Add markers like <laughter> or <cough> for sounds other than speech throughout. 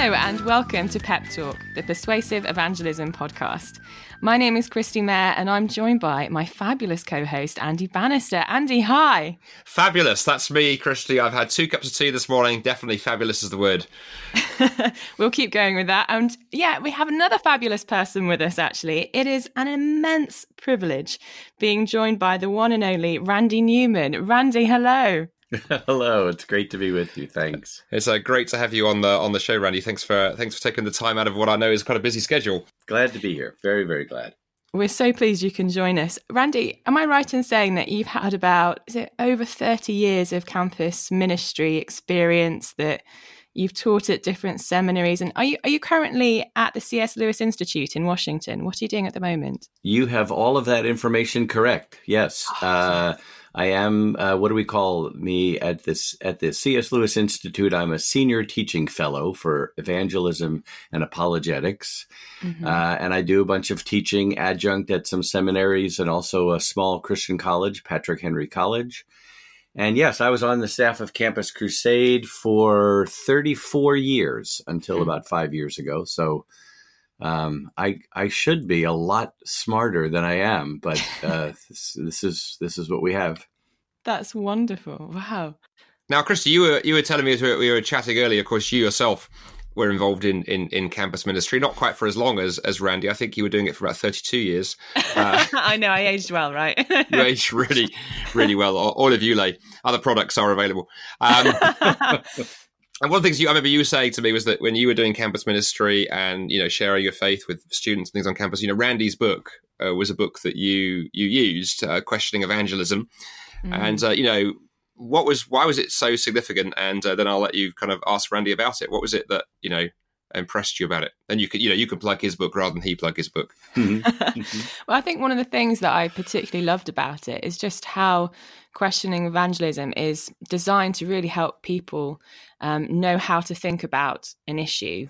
Hello, and welcome to Pep Talk, the Persuasive Evangelism podcast. My name is Kristi Mair, and I'm joined by my fabulous co host, Andy Bannister. Andy, hi. Fabulous. That's me, Kristi. I've had two cups of tea this morning. Definitely fabulous is the word. <laughs> we'll keep going with that. And yeah, we have another fabulous person with us, actually. It is an immense privilege being joined by the one and only Randy Newman. Randy, hello. <laughs> Hello, it's great to be with you. Thanks. It's uh, great to have you on the on the show, Randy. Thanks for thanks for taking the time out of what I know is quite a busy schedule. Glad to be here. Very very glad. We're so pleased you can join us, Randy. Am I right in saying that you've had about is it over thirty years of campus ministry experience that you've taught at different seminaries, and are you are you currently at the C.S. Lewis Institute in Washington? What are you doing at the moment? You have all of that information correct. Yes. Oh, uh, I am uh, what do we call me at this at the C.S. Lewis Institute? I'm a senior teaching fellow for evangelism and apologetics, mm-hmm. uh, and I do a bunch of teaching adjunct at some seminaries and also a small Christian college, Patrick Henry College. And yes, I was on the staff of Campus Crusade for 34 years until mm-hmm. about five years ago. So um, I I should be a lot smarter than I am, but uh, <laughs> this, this is this is what we have. That's wonderful! Wow. Now, Kristi, you were you were telling me as we were chatting earlier. Of course, you yourself were involved in, in, in campus ministry, not quite for as long as, as Randy. I think you were doing it for about 32 years. Uh, <laughs> I know, I aged well, right? <laughs> you aged really, really well. All of you, like, other products are available. Um, and one of the things you, I remember you saying to me was that when you were doing campus ministry and you know sharing your faith with students and things on campus, you know Randy's book uh, was a book that you you used, uh, questioning evangelism, mm. and uh, you know what was why was it so significant? And uh, then I'll let you kind of ask Randy about it. What was it that you know impressed you about it? And you could you know you can plug his book rather than he plug his book. <laughs> Mm-hmm. well, I think one of the things that I particularly loved about it is just how questioning evangelism is designed to really help people um, know how to think about an issue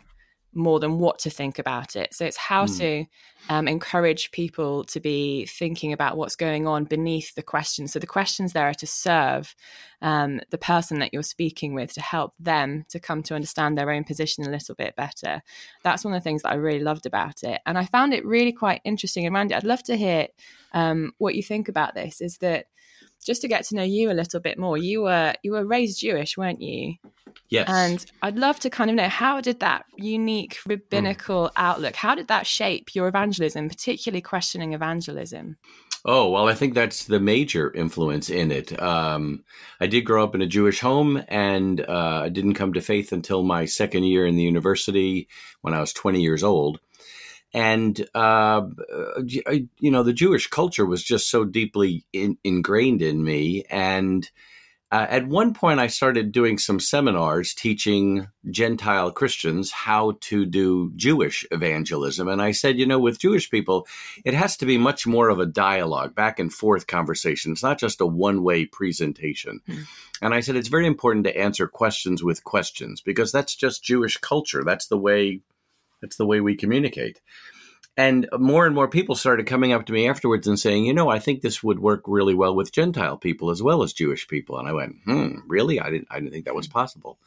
more than what to think about it. So it's how mm. to um, encourage people to be thinking about what's going on beneath the questions. So the questions there are to serve um, the person that you're speaking with to help them to come to understand their own position a little bit better. That's one of the things that I really loved about it. And I found it really quite interesting. And Randy, I'd love to hear um, what you think about this is that just to get to know you a little bit more, you were you were raised Jewish, weren't you? Yes. And I'd love to kind of know how did that unique rabbinical mm. outlook, how did that shape your evangelism, particularly questioning evangelism? Oh, well, I think that's the major influence in it. Um, I did grow up in a Jewish home and uh, I didn't come to faith until my second year in the university when I was 20 years old and uh, you know the Jewish culture was just so deeply in, ingrained in me. And uh, at one point, I started doing some seminars teaching Gentile Christians how to do Jewish evangelism. And I said, you know, with Jewish people, it has to be much more of a dialogue, back and forth conversation. It's not just a one way presentation. Mm. And I said, it's very important to answer questions with questions because that's just Jewish culture. That's the way that's the way we communicate. And more and more people started coming up to me afterwards and saying, you know, I think this would work really well with Gentile people as well as Jewish people. And I went, hmm, really? I didn't, I didn't think that was possible.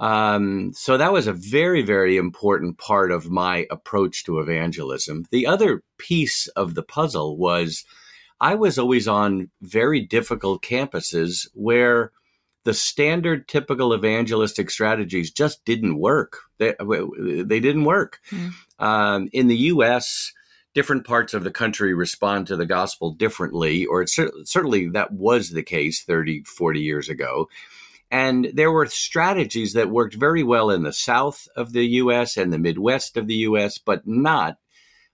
Um, so that was a very, very important part of my approach to evangelism. The other piece of the puzzle was I was always on very difficult campuses where the standard typical evangelistic strategies just didn't work. They, they didn't work. Mm. Um, in the U.S., different parts of the country respond to the gospel differently, or certainly that was the case 30, 40 years ago. And there were strategies that worked very well in the south of the U.S. and the Midwest of the U.S., but not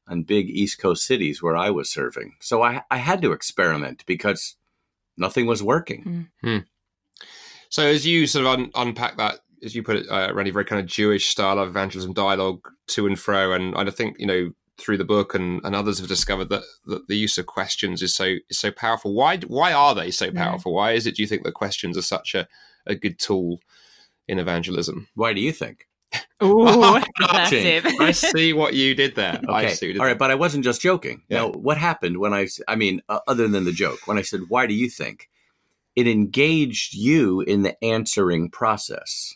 on big East Coast cities where I was serving. So I, I had to experiment because nothing was working. Mm. So as you sort of un- unpack that, as you put it, uh, Randy, very kind of Jewish style of evangelism dialogue to and fro, and I think you know through the book and, and others have discovered that, that the use of questions is so is so powerful. Why why are they so powerful? Why is it? Do you think that questions are such a, a good tool in evangelism? Why do you think? <laughs> <laughs> Ooh, <laughs> I see what you did there. Okay. Did All right, but I wasn't just joking. Yeah. Now, what happened when I, I mean, uh, other than the joke, when I said, why do you think? It engaged you in the answering process.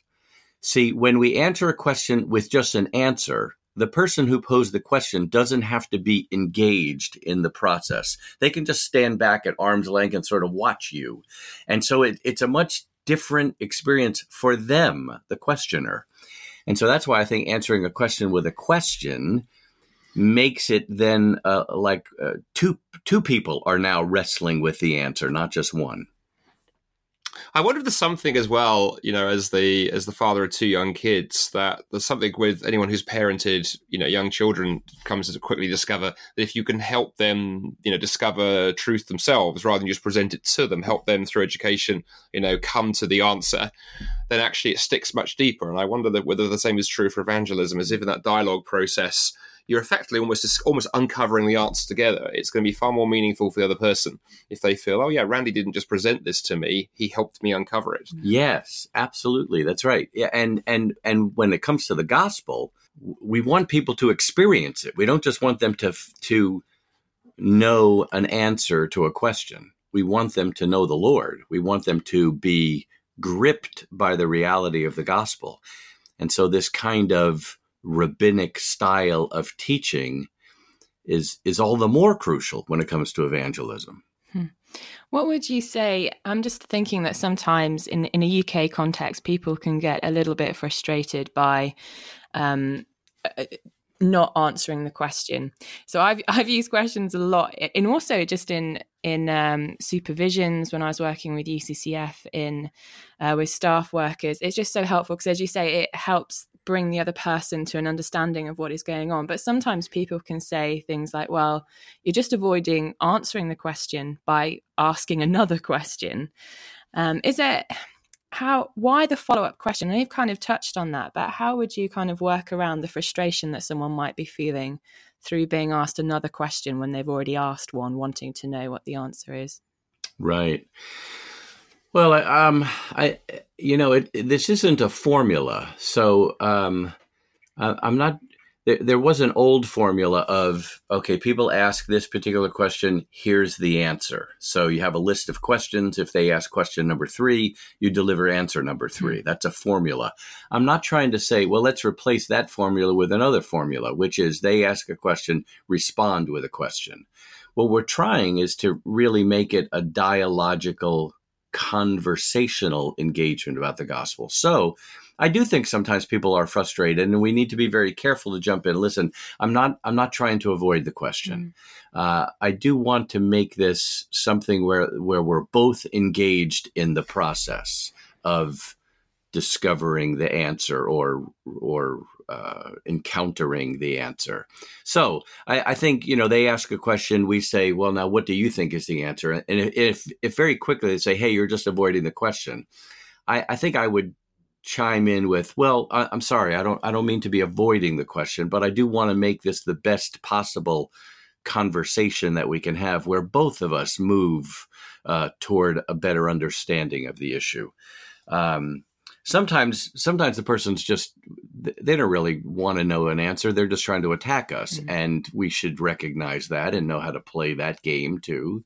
See, when we answer a question with just an answer, the person who posed the question doesn't have to be engaged in the process. They can just stand back at arm's length and sort of watch you. And so it, it's a much different experience for them, the questioner. And so that's why I think answering a question with a question makes it then uh, like uh, two two people are now wrestling with the answer, not just one. I wonder if there's something as well, you know, as the as the father of two young kids, that there's something with anyone who's parented, you know, young children comes to quickly discover that if you can help them, you know, discover truth themselves rather than just present it to them, help them through education, you know, come to the answer, then actually it sticks much deeper. And I wonder that whether the same is true for evangelism, as if in that dialogue process you're effectively almost almost uncovering the answer together. It's going to be far more meaningful for the other person if they feel, oh yeah, Randy didn't just present this to me; he helped me uncover it. Mm-hmm. Yes, absolutely, that's right. Yeah, and and and when it comes to the gospel, we want people to experience it. We don't just want them to to know an answer to a question. We want them to know the Lord. We want them to be gripped by the reality of the gospel. And so this kind of rabbinic style of teaching is is all the more crucial when it comes to evangelism. Hmm. What would you say? I'm just thinking that sometimes in in a UK context, people can get a little bit frustrated by um, uh, not answering the question. So I've <laughs> I've used questions a lot, and also just in in um, supervisions when I was working with UCCF in uh, with staff workers. It's just so helpful because, as you say, it helps bring the other person to an understanding of what is going on. But sometimes people can say things like, "Well, you're just avoiding answering the question by asking another <laughs> question." Um, is it? How why the follow-up question? And you've kind of touched on that but how would you kind of work around the frustration that someone might be feeling through being asked another question when they've already asked one wanting to know what the answer is? Right. Well I, um i you know it, this isn't a formula so um I, i'm not there, there was an old formula of okay people ask this particular question here's the answer. So you have a list of questions. If they ask question number three you deliver answer number 3 mm-hmm. that's a formula. I'm not trying to say well let's replace that formula with another formula which is they ask a question respond with a question. What we're trying is to really make it a dialogical conversational engagement about the gospel. So I do think sometimes people are frustrated, and we need to be very careful to jump in. Listen, I'm not I'm not trying to avoid the question. Mm. Uh, I do want to make this something where where we're both engaged in the process of discovering the answer or or uh, encountering the answer. So I, I, think you know they ask a question, we say, "Well, now what do you think is the answer?" And if if very quickly they say, "Hey, you're just avoiding the question," I, I think I would chime in with, "Well, I, am sorry, I don't, I don't mean to be avoiding the question, but I do want to make this the best possible conversation that we can have, where both of us move uh, toward a better understanding of the issue." Um, sometimes, sometimes the person's just they don't really want to know an answer; they're just trying to attack us, mm-hmm. and we should recognize that and know how to play that game too.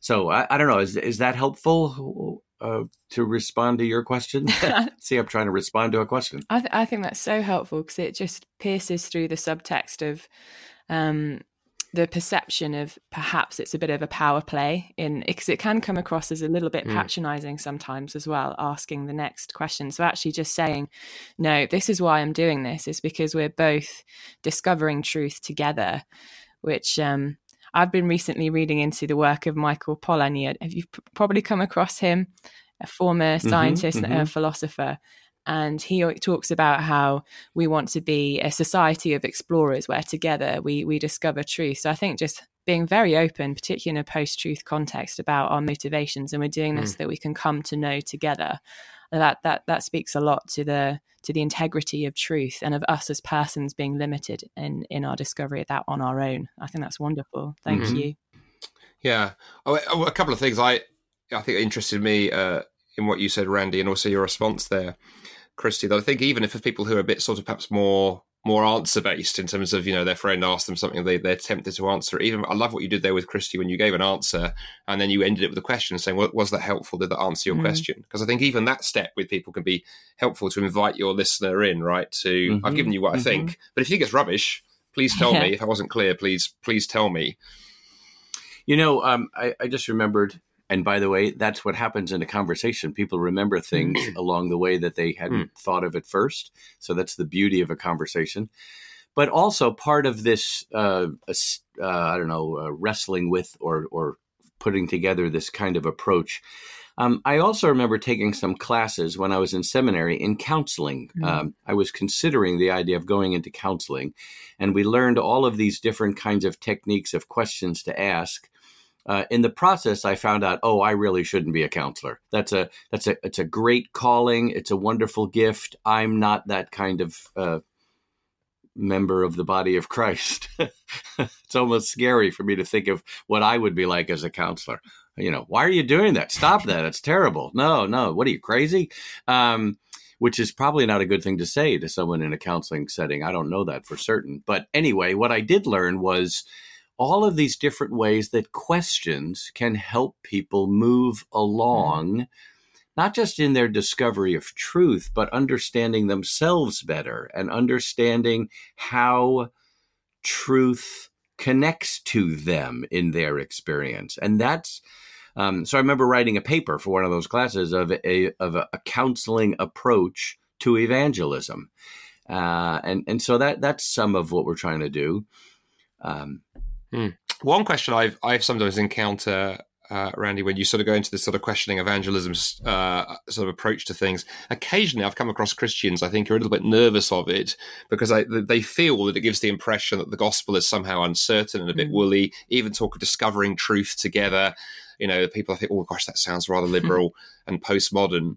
So I, I don't know. Is is that helpful? Uh, to respond to your question. <laughs> See, I'm trying to respond to a question. I, th- I think that's so helpful because it just pierces through the subtext of um, the perception of perhaps it's a bit of a power play in because it can come across as a little bit mm. patronizing sometimes as well asking the next question so actually just saying no this is why i'm doing this is because we're both discovering truth together which um I've been recently reading into the work of Michael Polanyi. Have you probably come across him? A former mm-hmm, scientist mm-hmm, mm-hmm. and philosopher. And he talks about how we want to be a society of explorers where together we, we discover truth. So I think just being very open, particularly in a post truth context, about our motivations, and we're doing this mm. that we can come to know together that that that speaks a lot to the to the integrity of truth and of us as persons being limited in in our discovery of that on our own. I think that's wonderful. Thank mm-hmm. you. Yeah, oh, oh, a couple of things I I think interested me uh, in what you said, Randy, and also your response there, Kristi. That I think even if for people who are a bit sort of perhaps more more answer based in terms of you know their friend asked them something they they're tempted to answer. Even I love what you did there with Kristi when you gave an answer and then you ended it with a question saying, well, "Was that helpful? Did that answer your mm. question?" Because I think even that step with people can be helpful to invite your listener in. Right? To mm-hmm. I've given you what mm-hmm. I think, but if you think it's rubbish, please tell yeah. me. <laughs> If I wasn't clear, please please tell me. You know, um, I, I just remembered and by the way, that's what happens in a conversation. People remember things mm. along the way that they hadn't mm. thought of at first. So that's the beauty of a conversation. But also part of this, uh, uh, I don't know, uh, wrestling with or, or putting together this kind of approach. Um, I also remember taking some classes when I was in seminary in counseling. Mm. Um, I was considering the idea of going into counseling, and we learned all of these different kinds of techniques of questions to ask uh, in the process, I found out, oh, I really shouldn't be a counselor. That's a that's a it's a great calling. It's a wonderful gift. I'm not that kind of uh, member of the body of Christ. <laughs> it's almost scary for me to think of what I would be like as a counselor. You know, why are you doing that? Stop that. It's terrible. No, no. What are you crazy? Um, which is probably not a good thing to say to someone in a counseling setting. I don't know that for certain. But anyway, what I did learn was all of these different ways that questions can help people move along, mm. not just in their discovery of truth, but understanding themselves better and understanding how truth connects to them in their experience. And that's um, so I remember writing a paper for one of those classes of a of a, a counseling approach to evangelism, uh, and and so that that's some of what we're trying to do. Um, Hmm. One question I've I've sometimes encounter, uh, Randy, when you sort of go into this sort of questioning evangelism uh, sort of approach to things. Occasionally, I've come across Christians I think are a little bit nervous of it because I, they feel that it gives the impression that the gospel is somehow uncertain and a bit mm. woolly. Even talk of discovering truth together. You know, people I think, oh gosh, that sounds rather <laughs> liberal and postmodern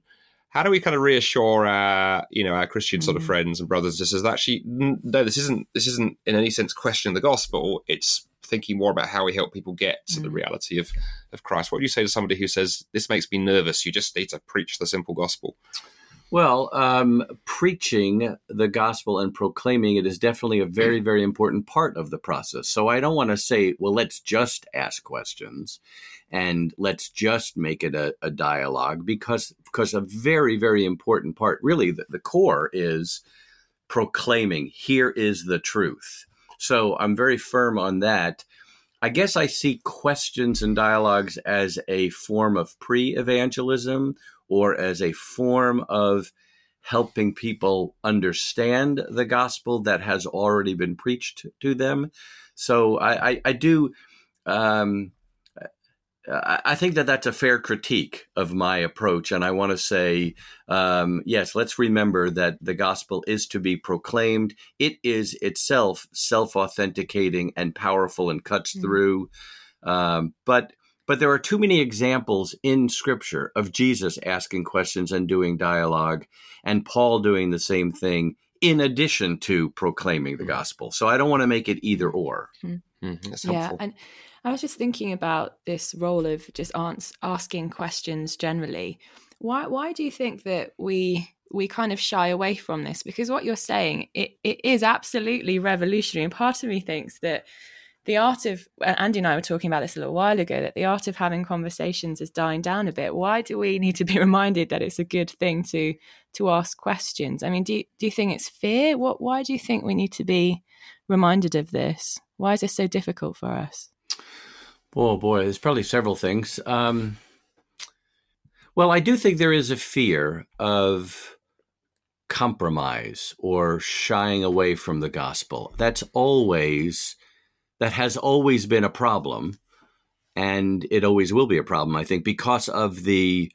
how do we kind of reassure our you know our christian sort of mm. friends and brothers just as actually no this isn't this isn't in any sense questioning the gospel it's thinking more about how we help people get to mm. the reality of of christ what do you say to somebody who says this makes me nervous you just need to preach the simple gospel well, um, preaching the gospel and proclaiming it is definitely a very, mm. very important part of the process. So I don't want to say, well, let's just ask questions and let's just make it a, a dialogue because because a very very important part really the, the core is proclaiming here is the truth so i'm very firm on that. I guess i see questions and dialogues as a form of pre-evangelism or as a form of helping people understand the gospel that has already been preached to them. So i i, I do um, I think that that's a fair critique of my approach. And I want to say, um, yes, let's remember that the gospel is to be proclaimed. It is itself self authenticating and powerful and cuts mm-hmm. through. Um, but but there are too many examples in scripture of Jesus asking questions and doing dialogue, and Paul doing the same thing in addition to proclaiming the mm-hmm. gospel. So I don't want to make it either or. Mm-hmm. mm-hmm. yeah. And I was just thinking about this role of just asking questions generally. Why why do you think that we we kind of shy away from this? Because what you're saying it, it is absolutely revolutionary, and part of me thinks that the art of Andy and I were talking about this a little while ago that the art of having conversations is dying down a bit. Why do we need to be <laughs> reminded that it's a good thing to to ask questions? I mean, do you, do you think it's fear? What why do you think we need to be reminded of this? Why is this so difficult for us? Oh boy, there's probably several things. Um, well, I do think there is a fear of compromise or shying away from the gospel. That's always that has always been a problem, and it always will be a problem. I think because of the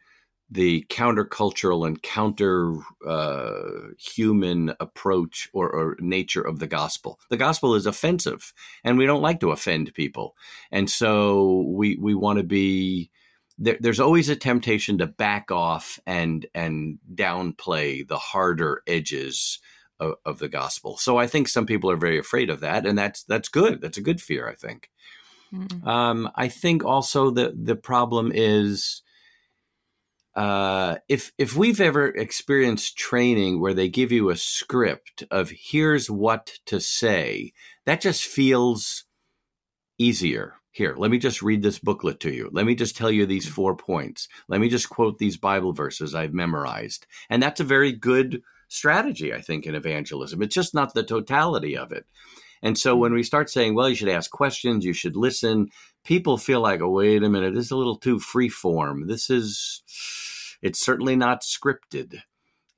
the countercultural and counter uh, human approach or, or, nature of the gospel. The gospel is offensive, and we don't like to offend people, and so we we want to be. There, there's always a temptation to back off and and downplay the harder edges of, of the gospel. So I think some people are very afraid of that, and that's that's good. That's a good fear. I think. Mm-hmm. Um, I think also that the problem is uh, if if we've ever experienced training where they give you a script of here's what to say, that just feels easier. Here, let me just read this booklet to you. Let me just tell you these four points. Let me just quote these Bible verses I've memorized. And that's a very good strategy, I think, in evangelism. It's just not the totality of it. And so when we start saying, well, you should ask questions, you should listen, people feel like, oh, wait a minute, this is a little too free form. This is, it's certainly not scripted.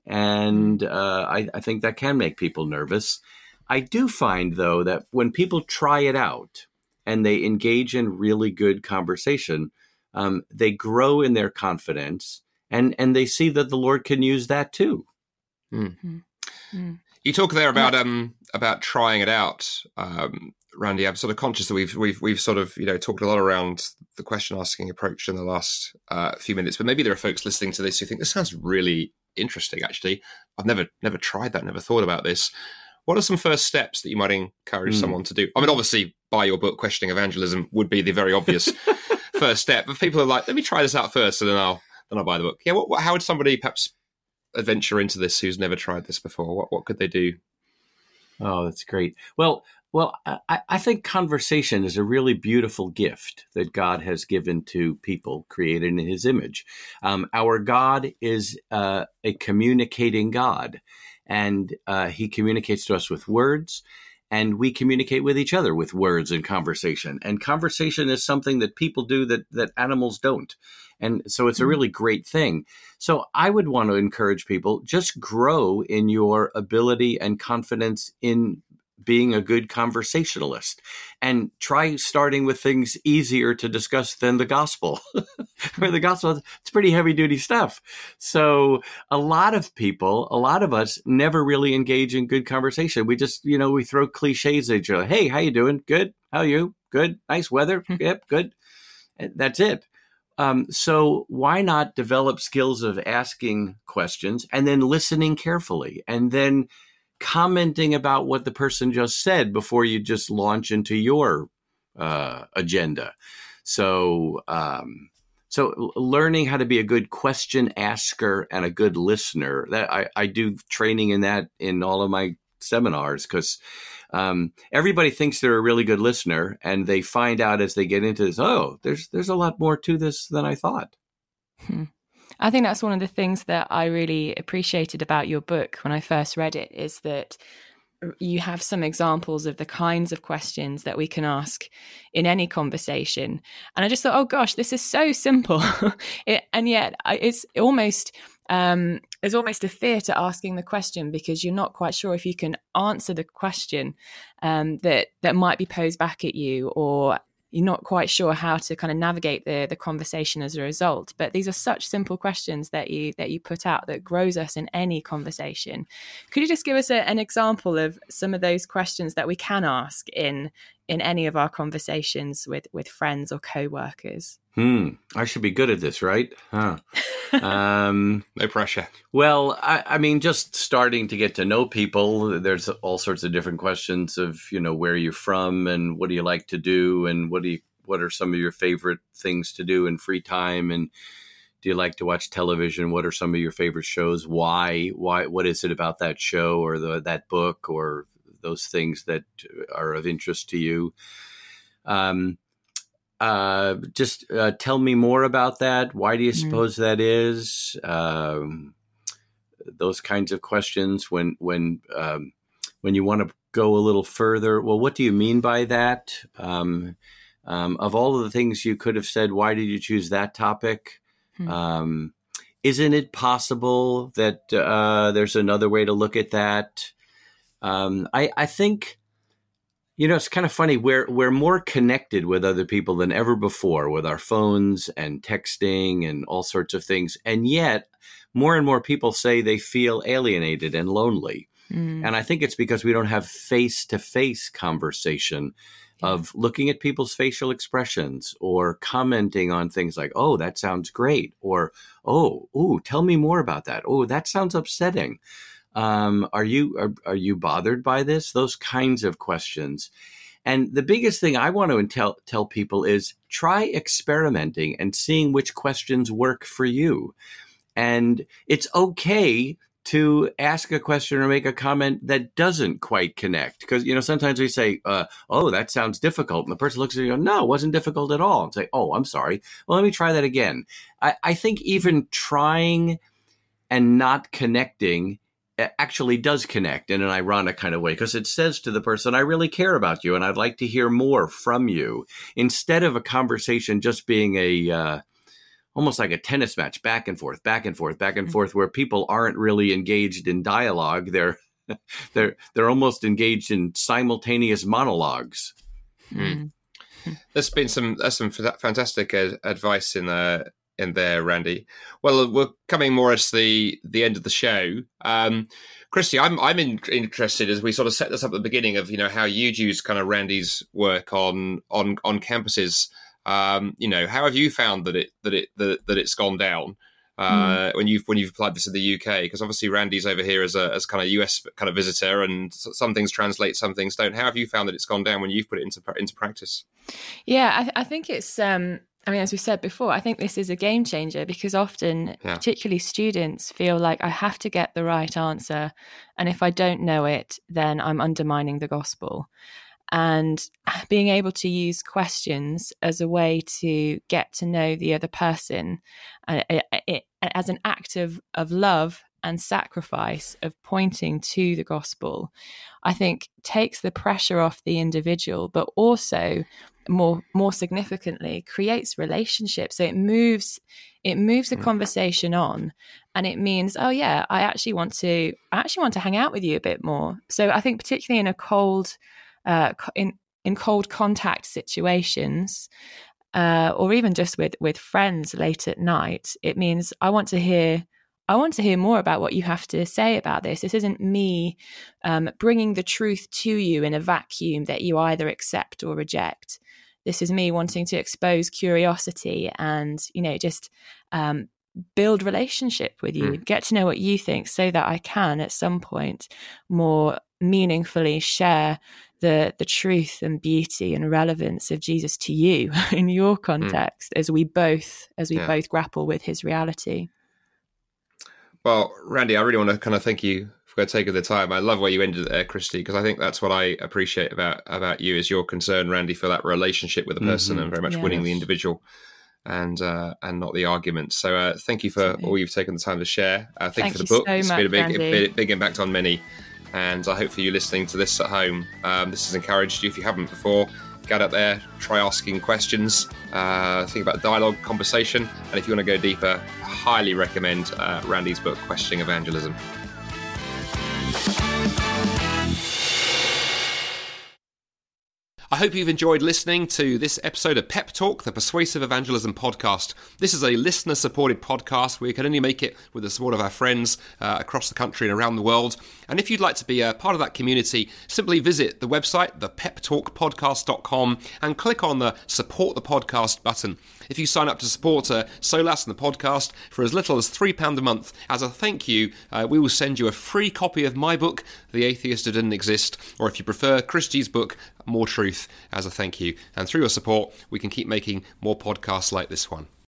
And uh, I, I think that can make people nervous. I do find, though, that when people try it out and they engage in really good conversation, um, they grow in their confidence and, and they see that the Lord can use that too. Mm. Mm. You talk there about um about trying it out, um, Randy. I'm sort of conscious that we've we've we've sort of you know talked a lot around the question asking approach in the last uh, few minutes, but maybe there are folks listening to this who think this sounds really interesting. Actually, I've never never tried that, never thought about this. What are some first steps that you might encourage mm. someone to do? I mean, obviously, buy your book, Questioning Evangelism, would be the very obvious <laughs> first step. But people are like, let me try this out first, and then I'll then I'll buy the book. Yeah, what, what, how would somebody perhaps adventure into this who's never tried this before? What what could they do? Oh, that's great. Well, well, I, I, think conversation is a really beautiful gift that God has given to people created in His image. Um, our God is uh, a communicating God, and uh, He communicates to us with words, and we communicate with each other with words and conversation. And conversation is something that people do that that animals don't. And so it's a mm-hmm. really great thing. So I would want to encourage people just grow in your ability and confidence in being a good conversationalist and try starting with things easier to discuss than the gospel. <laughs> Where the gospel it's pretty heavy duty stuff. So a lot of people a lot of us never really engage in good conversation. We just you know we throw cliches at each other. Hey how you doing? Good. How you? Good. Nice weather? Hmm. yep good. That's it. Um, so why not develop skills of asking questions and then listening carefully and then commenting about what the person just said before you just launch into your uh, agenda. So, um, so learning how to be a good question asker and a good listener that I, I do training in that in all of my seminars because um, everybody thinks they're a really good listener and they find out as they get into this oh there's there's a lot more to this than i thought hmm. I think that's one of the things that I really appreciated about your book when I first read it is that you have some examples of the kinds of questions that we can ask in any conversation. And I just thought, oh gosh, this is so simple. <laughs> it, and yet it's almost um, there's almost a fear to asking the question because you're not quite sure if you can answer the question um, that that might be posed back at you, or you're not quite sure how to kind of navigate the the conversation as a result. But these are such simple questions that you that you put out that grows us in any conversation. Could you just give us a, an example of some of those questions that we can ask in in any of our conversations with with friends or co-workers. Hmm i should be good at this right? Huh. <laughs> Um no pressure. well I, I mean just starting to get to know people there's all sorts of different questions of you know where you're from and what do you like to do and what do you what are some of your favorite things to do in free time and do you like to watch television? What are some of your favorite shows? Why why what is it about that show or the, that book or those things that are of interest to you. Um, uh, just uh, tell me more about that. Why do you mm-hmm. suppose that is? Um, those kinds of questions. When when um, when you want to go a little further, well, what do you mean by that? Um, um, of all of the things you could have said, why did you choose that topic? Mm. isn't it possible that uh, there's another way to look at that? Um, I, I think, you know, it's kind of funny. We're we're more connected with other people than ever before with our phones and texting and all sorts of things, and yet more and more people say they feel alienated and lonely. Mm. And I think it's because we don't have face to face conversation of looking at people's facial expressions or commenting on things like, oh, that sounds great, or oh, ooh, tell me more about that. Oh, that sounds upsetting. Um, are you are, are you bothered by this? Those kinds of questions. And the biggest thing I want to tell tell people is try experimenting and seeing which questions work for you. And it's okay to ask a question or make a comment that doesn't quite connect. Because, you know, sometimes we say, uh, oh, that sounds difficult. And the person looks at you and no, it wasn't difficult at all. And say, oh, I'm sorry. Well, let me try that again. I, I think even trying and not connecting actually does connect in an ironic kind of way because it says to the person, I really care about you and I'd like to hear more from you instead of a conversation just being a, uh, almost like a tennis match, back and forth, back and forth, back and mm-hmm. forth, where people aren't really engaged in dialogue. They're <laughs> they're they're almost engaged in simultaneous monologues. Mm. There's been some there's some fantastic advice in there in there, Randy. Well, we're coming more as the the end of the show. Um, Kristi, I'm I'm in, interested as we sort of set this up at the beginning of you know how you'd use kind of Randy's work on on on campuses um, you know, how have you found that it that it that, that it's gone down uh, mm. when you've when you've applied this in the UK? Because obviously Randy's over here as a as kind of US kind of visitor, and some things translate, some things don't. How have you found that it's gone down when you've put it into into practice? Yeah, I, I think it's. Um, I mean, as we said before, I think this is a game changer because often, yeah. particularly students, feel like I have to get the right answer, and if I don't know it, then I'm undermining the gospel and <sighs> being able to use questions as a way to get to know the other person uh, it, it, as an act of, of love and sacrifice of pointing to the gospel i think takes the pressure off the individual but also more more significantly creates relationships so it moves it moves the mm. conversation on and it means oh yeah i actually want to i actually want to hang out with you a bit more so i think particularly in a cold uh, in in cold contact situations, uh, or even just with with friends late at night, it means I want to hear. I want to hear more about what you have to say about this. This isn't me um, bringing the truth to you in a vacuum that you either accept or reject. This is me wanting to expose curiosity and, you know, just um, build relationship with you, mm. get to know what you think, so that I can at some point more meaningfully share the the truth and beauty and relevance of Jesus to you <laughs> in your hmm. context mm. as we both as we yeah. both grapple with his reality. Well, Randy, I really want to kind of thank you for taking the time. I love where you ended there, Kristi, because I think that's what I appreciate about about you is your concern, Randy, for that relationship with the person mm-hmm. and very much yes. winning the individual and uh, and not the argument. So uh, thank you for all you've taken the time to share. Uh, thank, thank, you for the book. So it's much, been a big, big, big impact on many and I hope for you listening to this at home, um, this has encouraged you if you haven't before. Get out there, try asking questions, uh, think about dialogue, conversation, and if you want to go deeper, highly recommend uh, Randy's book, Questioning Evangelism. I hope you've enjoyed listening to this episode of Pep Talk, the Persuasive Evangelism podcast. This is a listener supported podcast. We can only make it with the support of our friends uh, across the country and around the world. And if you'd like to be a part of that community, simply visit the website, thepeptalkpodcast.com, and click on the support the podcast button. If you sign up to support uh, SOLAS and the podcast for as little as £3 a month, as a thank you, uh, we will send you a free copy of my book, The Atheist Who Didn't Exist, or if you prefer, Kristi's book, More Truth, as a thank you. And through your support, we can keep making more podcasts like this one.